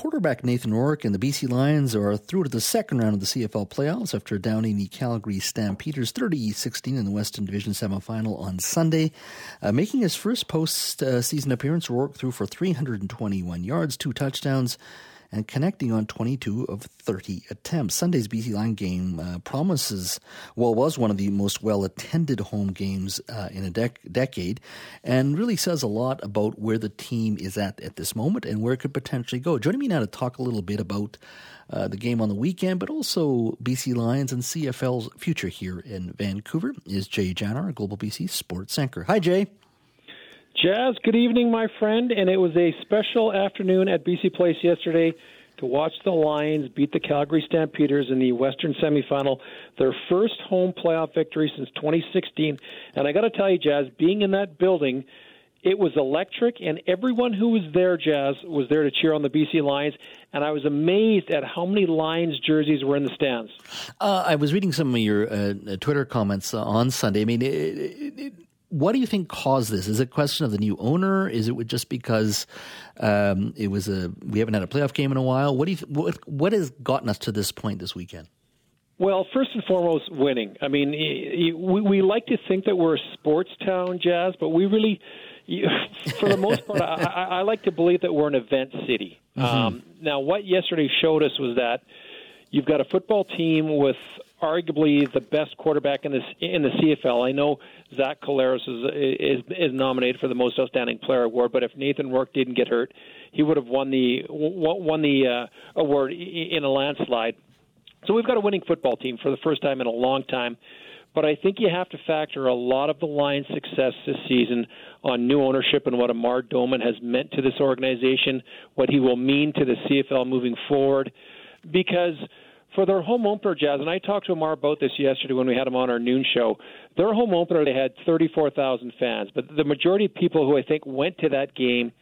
quarterback Nathan Rourke and the BC Lions are through to the second round of the CFL playoffs after downing the Calgary Stampeders 30-16 in the Western Division semifinal on Sunday. Uh, making his first post-season appearance, Rourke threw for 321 yards, two touchdowns, and connecting on 22 of 30 attempts. Sunday's BC Lions game uh, promises, well, was one of the most well attended home games uh, in a dec- decade and really says a lot about where the team is at at this moment and where it could potentially go. Joining me now to talk a little bit about uh, the game on the weekend, but also BC Lions and CFL's future here in Vancouver is Jay Janower, a Global BC sports anchor. Hi, Jay. Jazz, good evening, my friend. And it was a special afternoon at BC Place yesterday to watch the Lions beat the Calgary Stampeders in the Western semifinal, their first home playoff victory since 2016. And I got to tell you, Jazz, being in that building, it was electric, and everyone who was there, Jazz, was there to cheer on the BC Lions. And I was amazed at how many Lions jerseys were in the stands. Uh, I was reading some of your uh, Twitter comments on Sunday. I mean, it, it, what do you think caused this? Is it a question of the new owner? Is it just because um, it was a we haven't had a playoff game in a while? What do you th- what what has gotten us to this point this weekend? Well, first and foremost, winning. I mean, we, we like to think that we're a sports town, Jazz, but we really, for the most part, I, I like to believe that we're an event city. Mm-hmm. Um, now, what yesterday showed us was that you've got a football team with arguably the best quarterback in this in the CFL. I know Zach Collaros is, is is nominated for the most outstanding player award, but if Nathan Rourke didn't get hurt, he would have won the won the uh, award in a landslide. So we've got a winning football team for the first time in a long time. But I think you have to factor a lot of the Lions' success this season on new ownership and what Amar Doman has meant to this organization, what he will mean to the CFL moving forward. Because for their home opener, Jazz, and I talked to Amar about this yesterday when we had him on our noon show. Their home opener, they had 34,000 fans, but the majority of people who I think went to that game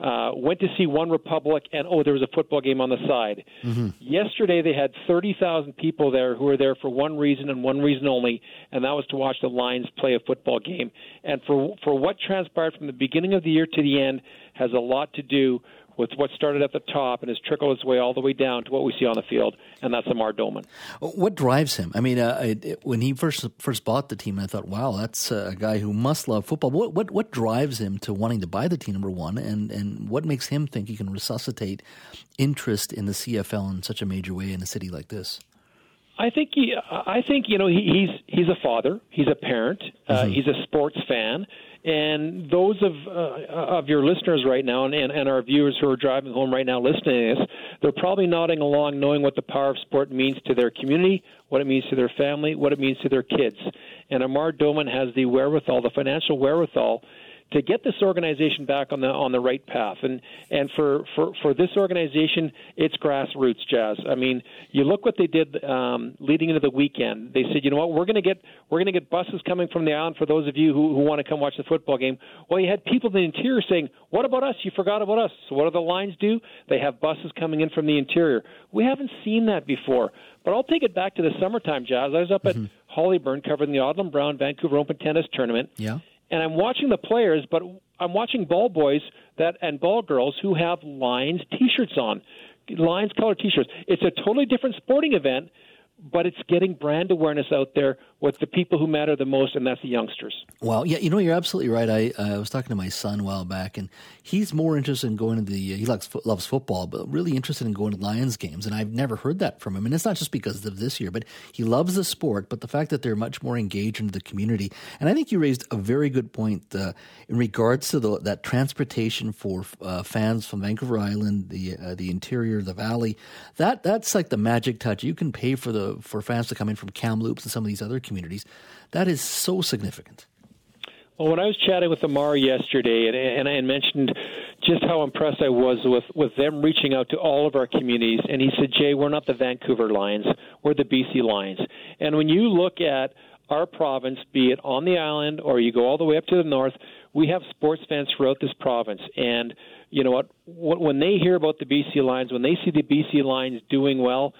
uh, went to see OneRepublic, and oh, there was a football game on the side. Mm-hmm. Yesterday, they had 30,000 people there who were there for one reason and one reason only, and that was to watch the Lions play a football game. And for for what transpired from the beginning of the year to the end has a lot to do with what started at the top and has trickled its way all the way down to what we see on the field, and that's Amar Doman. What drives him? I mean, uh, it, when he first first bought the team, I thought, wow, that's a guy who must love football. What what what drives him to wanting to buy the team? Number one, and and what makes him think he can resuscitate interest in the CFL in such a major way in a city like this? I think he, I think you know he, he's he's a father, he's a parent, uh, mm-hmm. he's a sports fan, and those of uh, of your listeners right now and, and, and our viewers who are driving home right now listening to this, they're probably nodding along, knowing what the power of sport means to their community, what it means to their family, what it means to their kids. And Amar Doman has the wherewithal, the financial wherewithal to get this organization back on the on the right path. And and for for for this organization, it's grassroots jazz. I mean, you look what they did um, leading into the weekend. They said, you know what, we're going to get we're going to get buses coming from the island for those of you who, who want to come watch the football game. Well, you had people in the interior saying, what about us? You forgot about us. So what do the Lions do? They have buses coming in from the interior. We haven't seen that before. But I'll take it back to the summertime, Jazz. I was up mm-hmm. at Hollyburn covering the Odlum Brown Vancouver Open Tennis Tournament. Yeah and I'm watching the players, but I'm watching ball boys that and ball girls who have Lions T-shirts on, Lions color T-shirts. It's a totally different sporting event, but it's getting brand awareness out there with the people who matter the most, and that's the youngsters. Well, yeah, you know, you're absolutely right. I, uh, I was talking to my son a while back, and he's more interested in going to the. He likes loves football, but really interested in going to Lions games, and I've never heard that from him. And it's not just because of this year, but he loves the sport, but the fact that they're much more engaged into the community. And I think you raised a very good point uh, in regards to the, that transportation for uh, fans from Vancouver Island, the uh, the interior, the valley. That that's like the magic touch. You can pay for the for fans to come in from Kamloops and some of these other communities. That is so significant. Well, when I was chatting with Amar yesterday, and, and I mentioned just how impressed I was with, with them reaching out to all of our communities, and he said, Jay, we're not the Vancouver Lions, we're the BC Lions. And when you look at our province, be it on the island or you go all the way up to the north, we have sports fans throughout this province. And you know what? When they hear about the BC Lions, when they see the BC Lions doing well,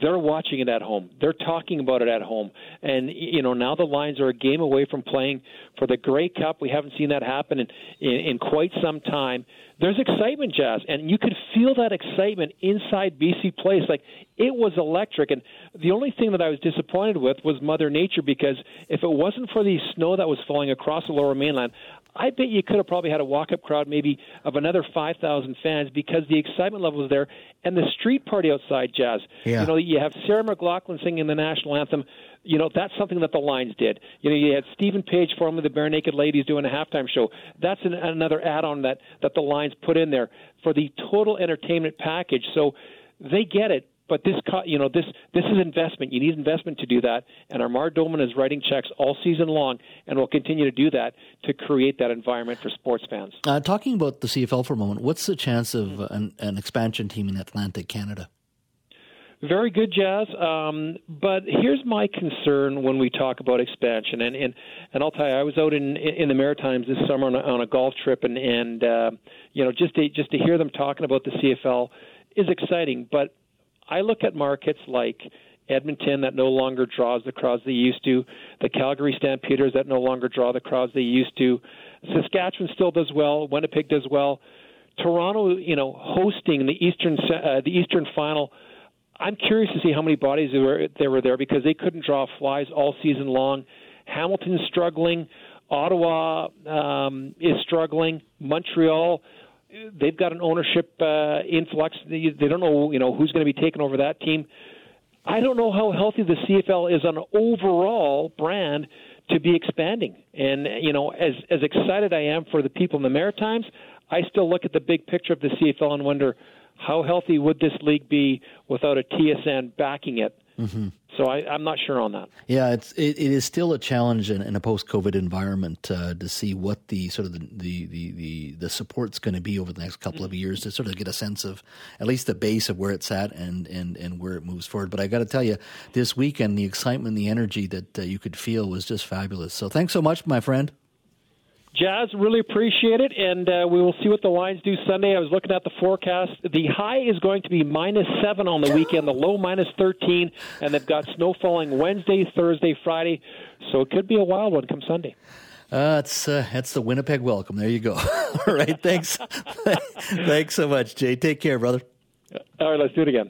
they're watching it at home. They're talking about it at home. And, you know, now the Lions are a game away from playing for the Grey Cup. We haven't seen that happen in, in, in quite some time. There's excitement, Jazz, and you could feel that excitement inside BC Place. Like, it was electric. And the only thing that I was disappointed with was Mother Nature because if it wasn't for the snow that was falling across the lower mainland, I bet you could have probably had a walk up crowd maybe of another 5,000 fans because the excitement level was there. And the street party outside, Jazz. Yeah. You know, you have Sarah McLachlan singing the national anthem. You know, that's something that the Lions did. You know, you had Steven Page, formerly the Barenaked Ladies, doing a halftime show. That's an, another add on that, that the Lions put in there for the total entertainment package. So they get it. But this, you know, this this is investment. You need investment to do that, and Amar Doman is writing checks all season long, and will continue to do that to create that environment for sports fans. Uh, talking about the CFL for a moment, what's the chance of an, an expansion team in Atlantic Canada? Very good, Jazz. Um, but here's my concern when we talk about expansion, and and, and I'll tell you, I was out in in the Maritimes this summer on a, on a golf trip, and and uh, you know just to just to hear them talking about the CFL is exciting. But I look at markets like Edmonton that no longer draws the crowds they used to, the Calgary Stampeders that no longer draw the crowds they used to. Saskatchewan still does well, Winnipeg does well. Toronto, you know, hosting the Eastern uh, the Eastern Final. I'm curious to see how many bodies there were, there were there because they couldn't draw flies all season long. Hamilton's struggling. Ottawa um, is struggling. Montreal they've got an ownership uh, influx. They, they don't know, you know, who's going to be taking over that team. I don't know how healthy the CFL is on overall brand to be expanding. And you know, as as excited I am for the people in the Maritimes, I still look at the big picture of the CFL and wonder how healthy would this league be without a TSN backing it. Mm-hmm. So I, am not sure on that. Yeah, it's it, it is still a challenge in, in a post-COVID environment uh, to see what the sort of the the the, the, the support's going to be over the next couple of years to sort of get a sense of at least the base of where it's at and and and where it moves forward. But I got to tell you, this weekend the excitement, the energy that uh, you could feel was just fabulous. So thanks so much, my friend. Jazz, really appreciate it, and uh, we will see what the Lions do Sunday. I was looking at the forecast. The high is going to be minus seven on the weekend, the low minus 13, and they've got snow falling Wednesday, Thursday, Friday, so it could be a wild one come Sunday. Uh, it's uh, that's the Winnipeg welcome. There you go. All right, thanks, thanks so much, Jay. Take care, brother. All right, let's do it again.